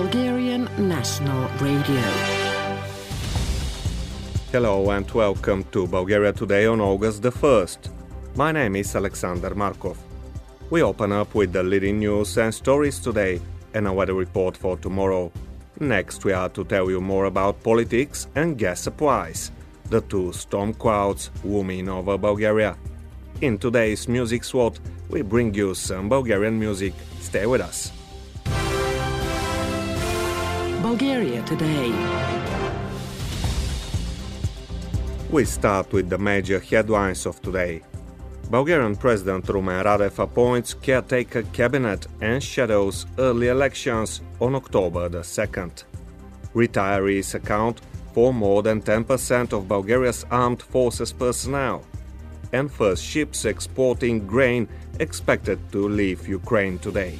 Bulgarian National Radio. Hello and welcome to Bulgaria Today on August the 1st. My name is Alexander Markov. We open up with the leading news and stories today and a weather report for tomorrow. Next, we are to tell you more about politics and gas supplies, the two storm clouds looming over Bulgaria. In today's Music SWAT, we bring you some Bulgarian music. Stay with us. Bulgaria Today. We start with the major headlines of today. Bulgarian President Rumen Radev appoints caretaker cabinet and shadows early elections on October the 2nd. Retirees account for more than 10% of Bulgaria's armed forces personnel. And first ships exporting grain expected to leave Ukraine today.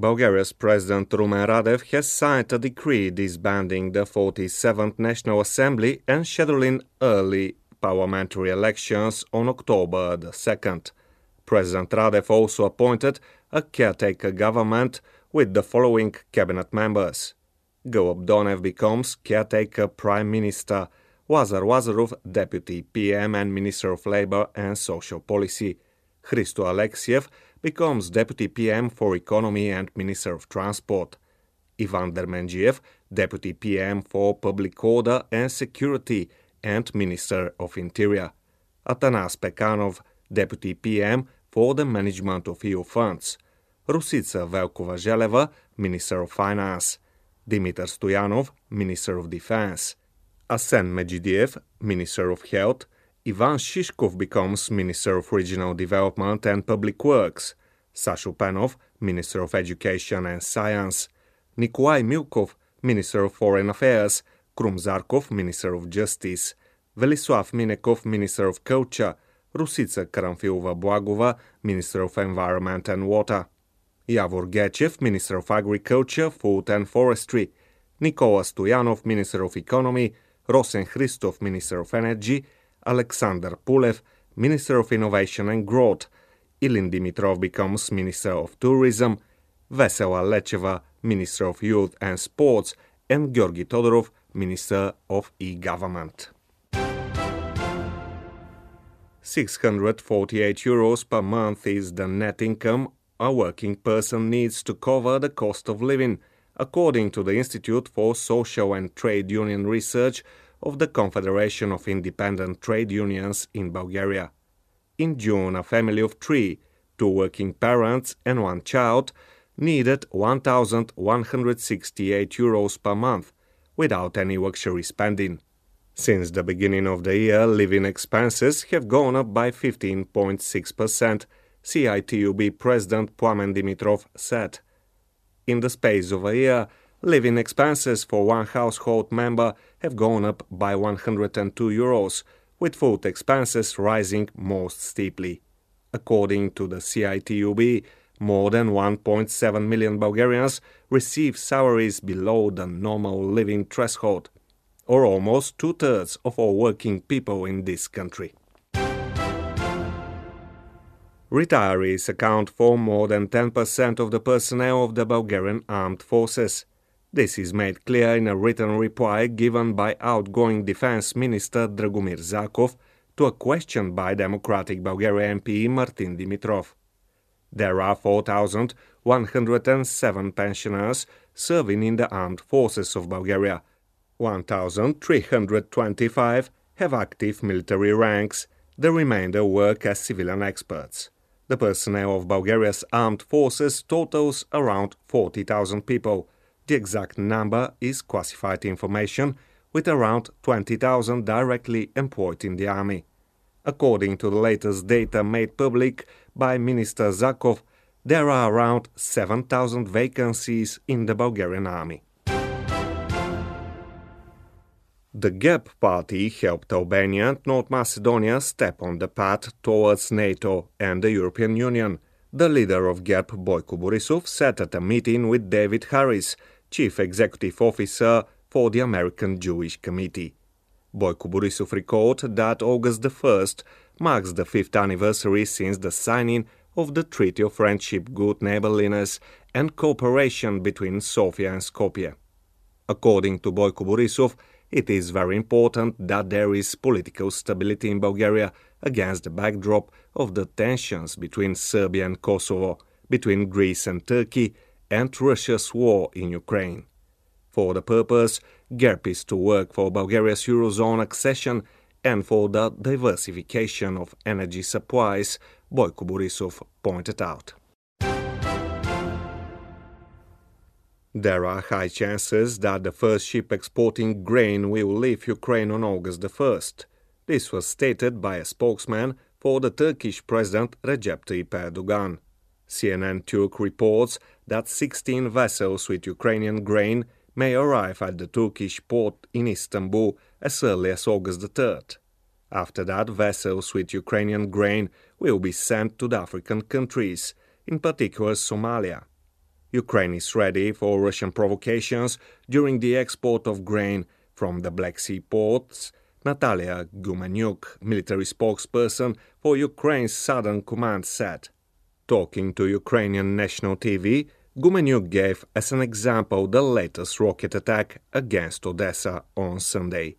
Bulgaria's President Rumen Radev has signed a decree disbanding the 47th National Assembly and scheduling early parliamentary elections on October the 2nd. President Radev also appointed a caretaker government with the following cabinet members. Galab Donev becomes caretaker prime minister, Lazar Lazarov deputy PM and Minister of Labor and Social Policy, Hristo Alexiev becomes Deputy PM for Economy and Minister of Transport. Ivan Demerdzhiev, Deputy PM for Public Order and Security and Minister of Interior. Atanas Pekanov, Deputy PM for the Management of EU Funds. Rositsa Velkova-Zheleva, Minister of Finance. Dimitar Stoyanov, Minister of Defense. Asen Medjidiev, Minister of Health. Ivan Shishkov becomes Minister of Regional Development and Public Works, Sasho Penov, Minister of Education and Science, Nikolai Milkov, Minister of Foreign Affairs, Krum Zarkov, Minister of Justice, Velislav Minekov, Minister of Culture, Rositsa Karamfilova Blagova, Minister of Environment and Water, Yavor Gechev, Minister of Agriculture, Food and Forestry, Nikola Stoyanov, Minister of Economy, Rosen Hristov, Minister of Energy, Alexander Pulev, Minister of Innovation and Growth, Ilin Dimitrov becomes Minister of Tourism, Vesela Lecheva, Minister of Youth and Sports, and Georgi Todorov, Minister of E-Government. 648 euros per month is the net income a working person needs to cover the cost of living, according to the Institute for Social and Trade Union Research of the Confederation of Independent Trade Unions in Bulgaria. In June, a family of three, two working parents and one child, needed 1,168 euros per month without any luxury spending. Since the beginning of the year, living expenses have gone up by 15.6%, CITUB President Plamen Dimitrov said. In the space of a year, living expenses for one household member have gone up by 102 euros, with food expenses rising most steeply. According to the CITUB, more than 1.7 million Bulgarians receive salaries below the normal living threshold, or almost two thirds of all working people in this country. Retirees account for more than 10% of the personnel of the Bulgarian armed forces. This is made clear in a written reply given by outgoing Defense Minister Dragomir Zakov to a question by Democratic Bulgaria MP Martin Dimitrov. There are 4,107 pensioners serving in the armed forces of Bulgaria. 1,325 have active military ranks, the remainder work as civilian experts. The personnel of Bulgaria's armed forces totals around 40,000 people. The exact number is classified information, with around 20,000 directly employed in the army. According to the latest data made public by Minister Zakov, there are around 7,000 vacancies in the Bulgarian army. The GERB party helped Albania and North Macedonia step on the path towards NATO and the European Union. The leader of GERB, Boyko Borisov, sat at a meeting with David Harris, chief executive officer for the American Jewish Committee. Boyko Borisov recalled that August the 1st marks the fifth anniversary since the signing of the Treaty of Friendship, Good Neighborliness and Cooperation between Sofia and Skopje. According to Boyko Borisov, it is very important that there is political stability in Bulgaria against the backdrop of the tensions between Serbia and Kosovo, between Greece and Turkey, and Russia's war in Ukraine. For the purpose, GERB is to work for Bulgaria's Eurozone accession and for the diversification of energy supplies, Boyko Borisov pointed out. There are high chances that the first ship exporting grain will leave Ukraine on August the 1st. This was stated by a spokesman for the Turkish President Recep Tayyip Erdogan. CNN Turk reports that 16 vessels with Ukrainian grain may arrive at the Turkish port in Istanbul as early as August the 3rd. After that, vessels with Ukrainian grain will be sent to the African countries, in particular Somalia. Ukraine is ready for Russian provocations during the export of grain from the Black Sea ports. Natalia Gumanyuk, military spokesperson for Ukraine's Southern Command, said. Talking to Ukrainian national TV, Gumanyuk gave as an example the latest rocket attack against Odessa on Sunday.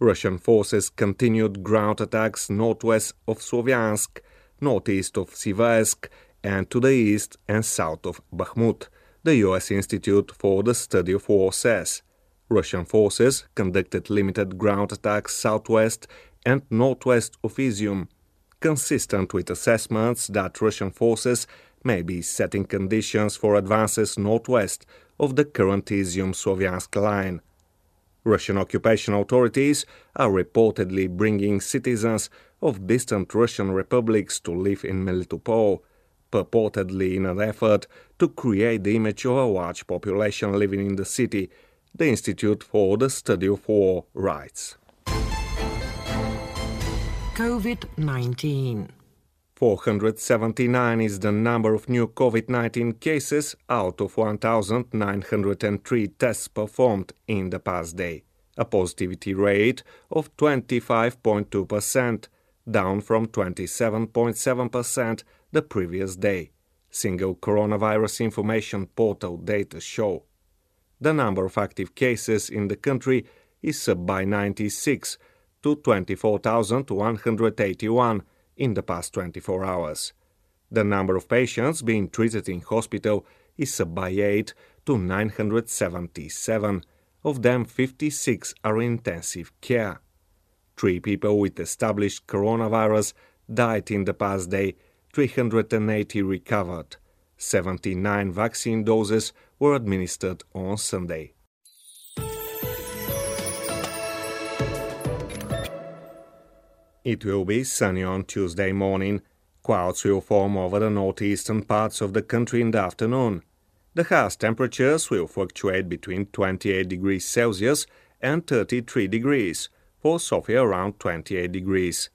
Russian forces continued ground attacks northwest of Sloviansk, northeast of Siversk, and to the east and south of Bakhmut, the U.S. Institute for the Study of War says. Russian forces conducted limited ground attacks southwest and northwest of Izium, consistent with assessments that Russian forces may be setting conditions for advances northwest of the current Izium Sloviansk line. Russian occupation authorities are reportedly bringing citizens of distant Russian republics to live in Melitopol, purportedly in an effort to create the image of a large population living in the city, the Institute for the Study of War writes. COVID 19. 479 is the number of new COVID 19 cases out of 1,903 tests performed in the past day, a positivity rate of 25.2%, down from 27.7% the previous day, single coronavirus information portal data show. The number of active cases in the country is up by 96 to 24,181 in the past 24 hours. The number of patients being treated in hospital is up by 8 to 977. Of them, 56 are in intensive care. Three people with established coronavirus died in the past day, 380 recovered. 79 vaccine doses were administered on Sunday. It will be sunny on Tuesday morning. Clouds will form over the northeastern parts of the country in the afternoon. The highest temperatures will fluctuate between 28 degrees Celsius and 33 degrees, for Sofia around 28 degrees.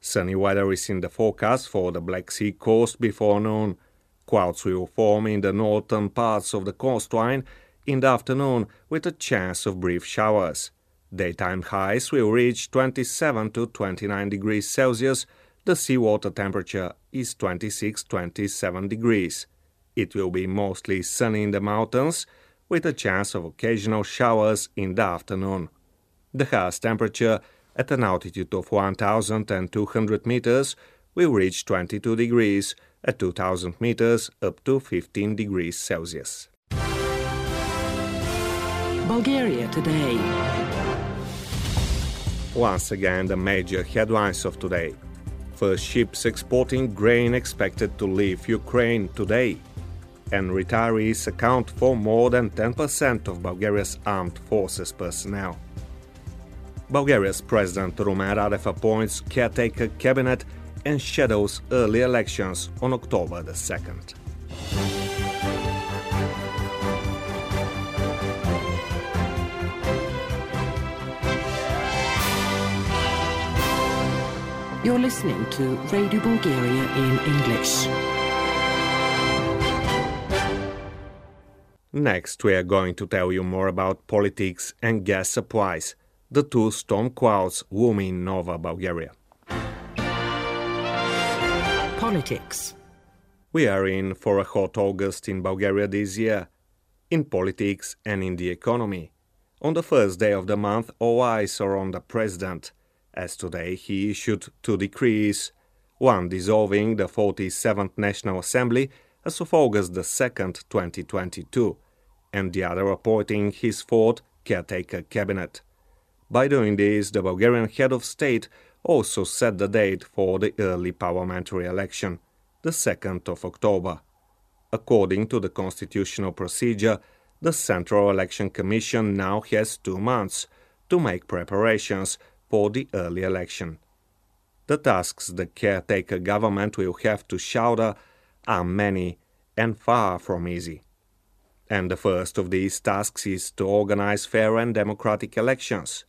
Sunny weather is in the forecast for the Black Sea coast before noon. Clouds will form in the northern parts of the coastline in the afternoon with a chance of brief showers. Daytime highs will reach 27 to 29 degrees Celsius. The seawater temperature is 26 27 degrees. It will be mostly sunny in the mountains, with a chance of occasional showers in the afternoon. The highest temperature at an altitude of 1,200 meters will reach 22 degrees, at 2,000 meters up to 15 degrees Celsius. Bulgaria today. Once again, the major headlines of today. First ships exporting grain expected to leave Ukraine today. And retirees account for more than 10% of Bulgaria's armed forces personnel. Bulgaria's President Rumen Radev appoints caretaker cabinet and shadows early elections on October the 2nd. You're listening to Radio Bulgaria in English. Next, we are going to tell you more about politics and gas supplies. the two storm clouds looming over Bulgaria. Politics. We are in for a hot August in Bulgaria this year, in politics and in the economy. On the first day of the month, all eyes are on the president, as today he issued two decrees one dissolving the 47th National Assembly as of August 2, 2022, and the other appointing his fourth caretaker cabinet. By doing this, the Bulgarian head of state also set the date for the early parliamentary election, the 2nd of October. According to the constitutional procedure, the Central Election Commission now has two months to make preparations for the early election. The tasks the caretaker government will have to shoulder are many and far from easy. And the first of these tasks is to organize fair and democratic elections.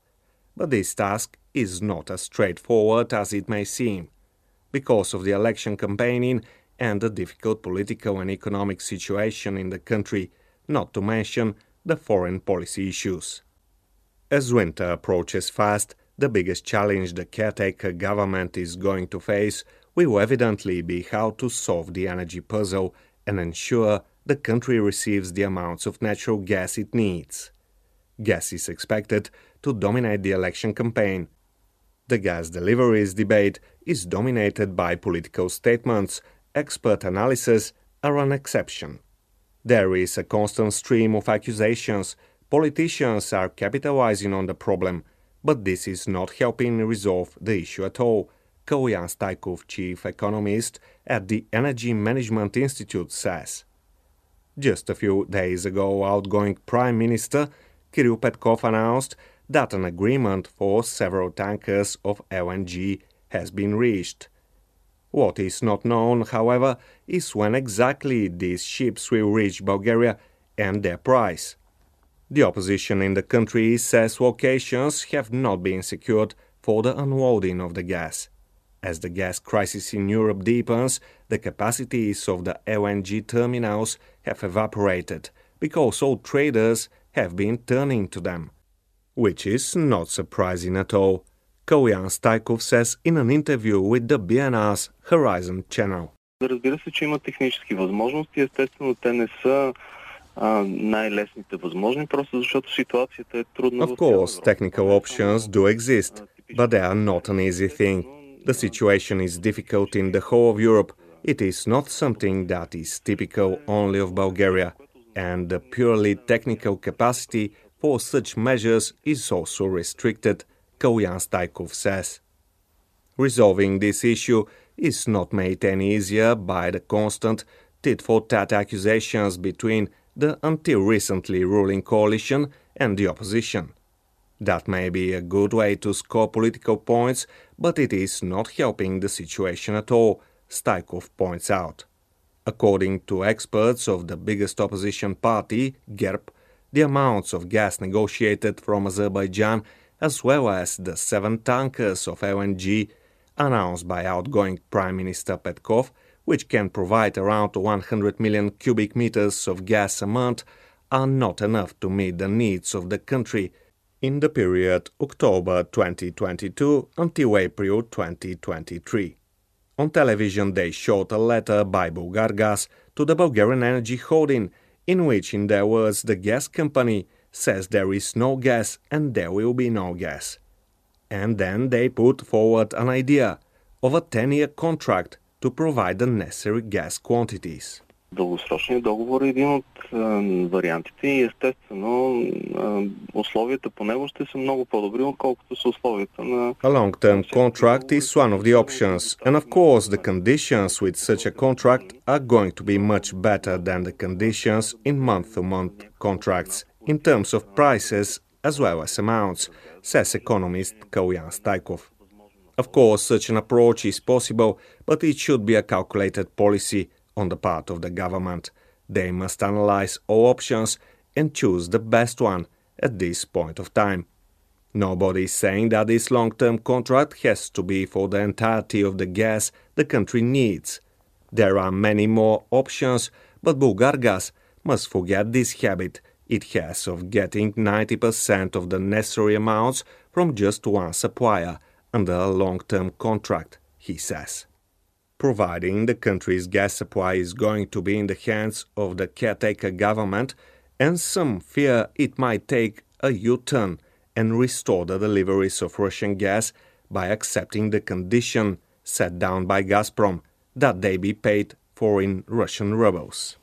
But this task is not as straightforward as it may seem, because of the election campaigning and the difficult political and economic situation in the country, not to mention the foreign policy issues. As winter approaches fast, the biggest challenge the caretaker government is going to face will evidently be how to solve the energy puzzle and ensure the country receives the amounts of natural gas it needs. Gas is expected to dominate the election campaign. The gas deliveries debate is dominated by political statements, expert analysis are an exception. There is a constant stream of accusations. Politicians are capitalizing on the problem but this is not helping resolve the issue at all, Kaloyan Staykov, chief economist at the Energy Management Institute, says. Just a few days ago, outgoing Prime Minister Kiril Petkov announced that an agreement for several tankers of LNG has been reached. What is not known, however, is when exactly these ships will reach Bulgaria and their price. The opposition in the country says locations have not been secured for the unloading of the gas. As the gas crisis in Europe deepens, the capacities of the LNG terminals have evaporated because all traders have been turning to them. Which is not surprising at all, Kaloyan Staykov says in an interview with the BNR's Horizon channel. Разбира се, че има технически възможности. Естествено, те не са of course, technical options do exist, but they are not an easy thing. The situation is difficult in the whole of Europe. It is not something that is typical only of Bulgaria, and the purely technical capacity for such measures is also restricted, Kaloyan Staykov says. Resolving this issue is not made any easier by the constant tit for tat accusations between the until recently ruling coalition and the opposition. That may be a good way to score political points, but it is not helping the situation at all, Staykov points out. According to experts of the biggest opposition party, GERB, the amounts of gas negotiated from Azerbaijan, as well as the seven tankers of LNG announced by outgoing Prime Minister Petkov, which can provide around 100 million cubic meters of gas a month, are not enough to meet the needs of the country in the period October 2022 until April 2023. On television, they showed a letter by Bulgargas to the Bulgarian Energy Holding, in which, in their words, the gas company says there is no gas and there will be no gas. And then they put forward an idea of a 10 year contract to provide the necessary gas quantities. Дългосрочният договор е един от е, вариантите и естествено е, условията по него ще са много по-добри, отколкото са условията на... A long-term contract is one of the options and of course the conditions with such a contract are going to be much better than the conditions in month-to-month contracts in terms of prices as well as amounts, says economist Kaloyan Staykov. Of course, such an approach is possible, but it should be a calculated policy on the part of the government. They must analyze all options and choose the best one at this point of time. Nobody is saying that this long term contract has to be for the entirety of the gas the country needs. There are many more options, but Bulgargas must forget this habit it has of getting 90% of the necessary amounts from just one supplier under a long term contract, he says. Providing the country's gas supply is going to be in the hands of the caretaker government, and some fear it might take a U turn and restore the deliveries of Russian gas by accepting the condition set down by Gazprom that they be paid for in Russian rubles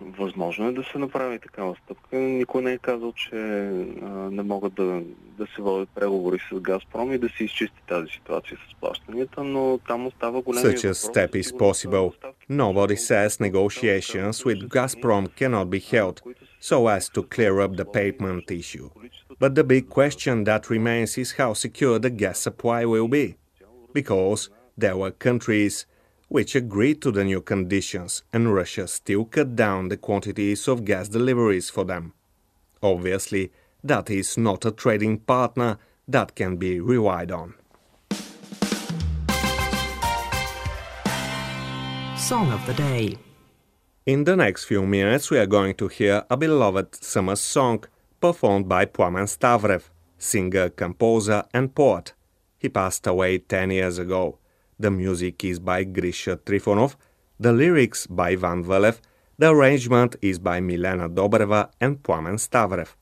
Възможно е да се направи такава стъпка. Никой не е казал, че а, не могат да, да се водят преговори с Газпром и да се изчисти тази ситуация с плащанията, но там остава голям Such a step is possible. Nobody says negotiations with Gazprom cannot be held so as to clear up the payment issue. But the big question that remains is how secure the gas supply will be. Because there were countries which agreed to the new conditions, and Russia still cut down the quantities of gas deliveries for them. Obviously, that is not a trading partner that can be relied on. Song of the Day In the next few minutes, we are going to hear a beloved summer song performed by Plamen Stavrev, singer, composer, and poet. He passed away 10 years ago. The music is by Grisha Trifonov, the lyrics by Ivan Velev, the arrangement is by Milena Dobreva and Plamen Stavrev.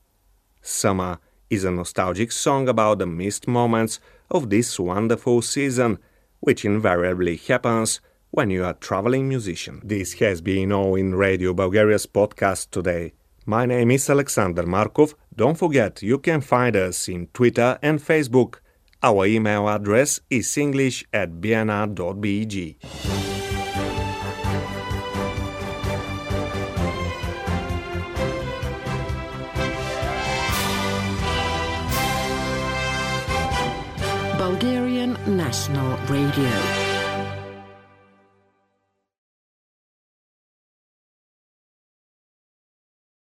Summer is a nostalgic song about the missed moments of this wonderful season, which invariably happens when you are a traveling musician. This has been all in Radio Bulgaria's podcast today. My name is Alexander Markov. Don't forget you can find us in Twitter and Facebook. Our email address is english at bnr.bg. Bulgarian National Radio.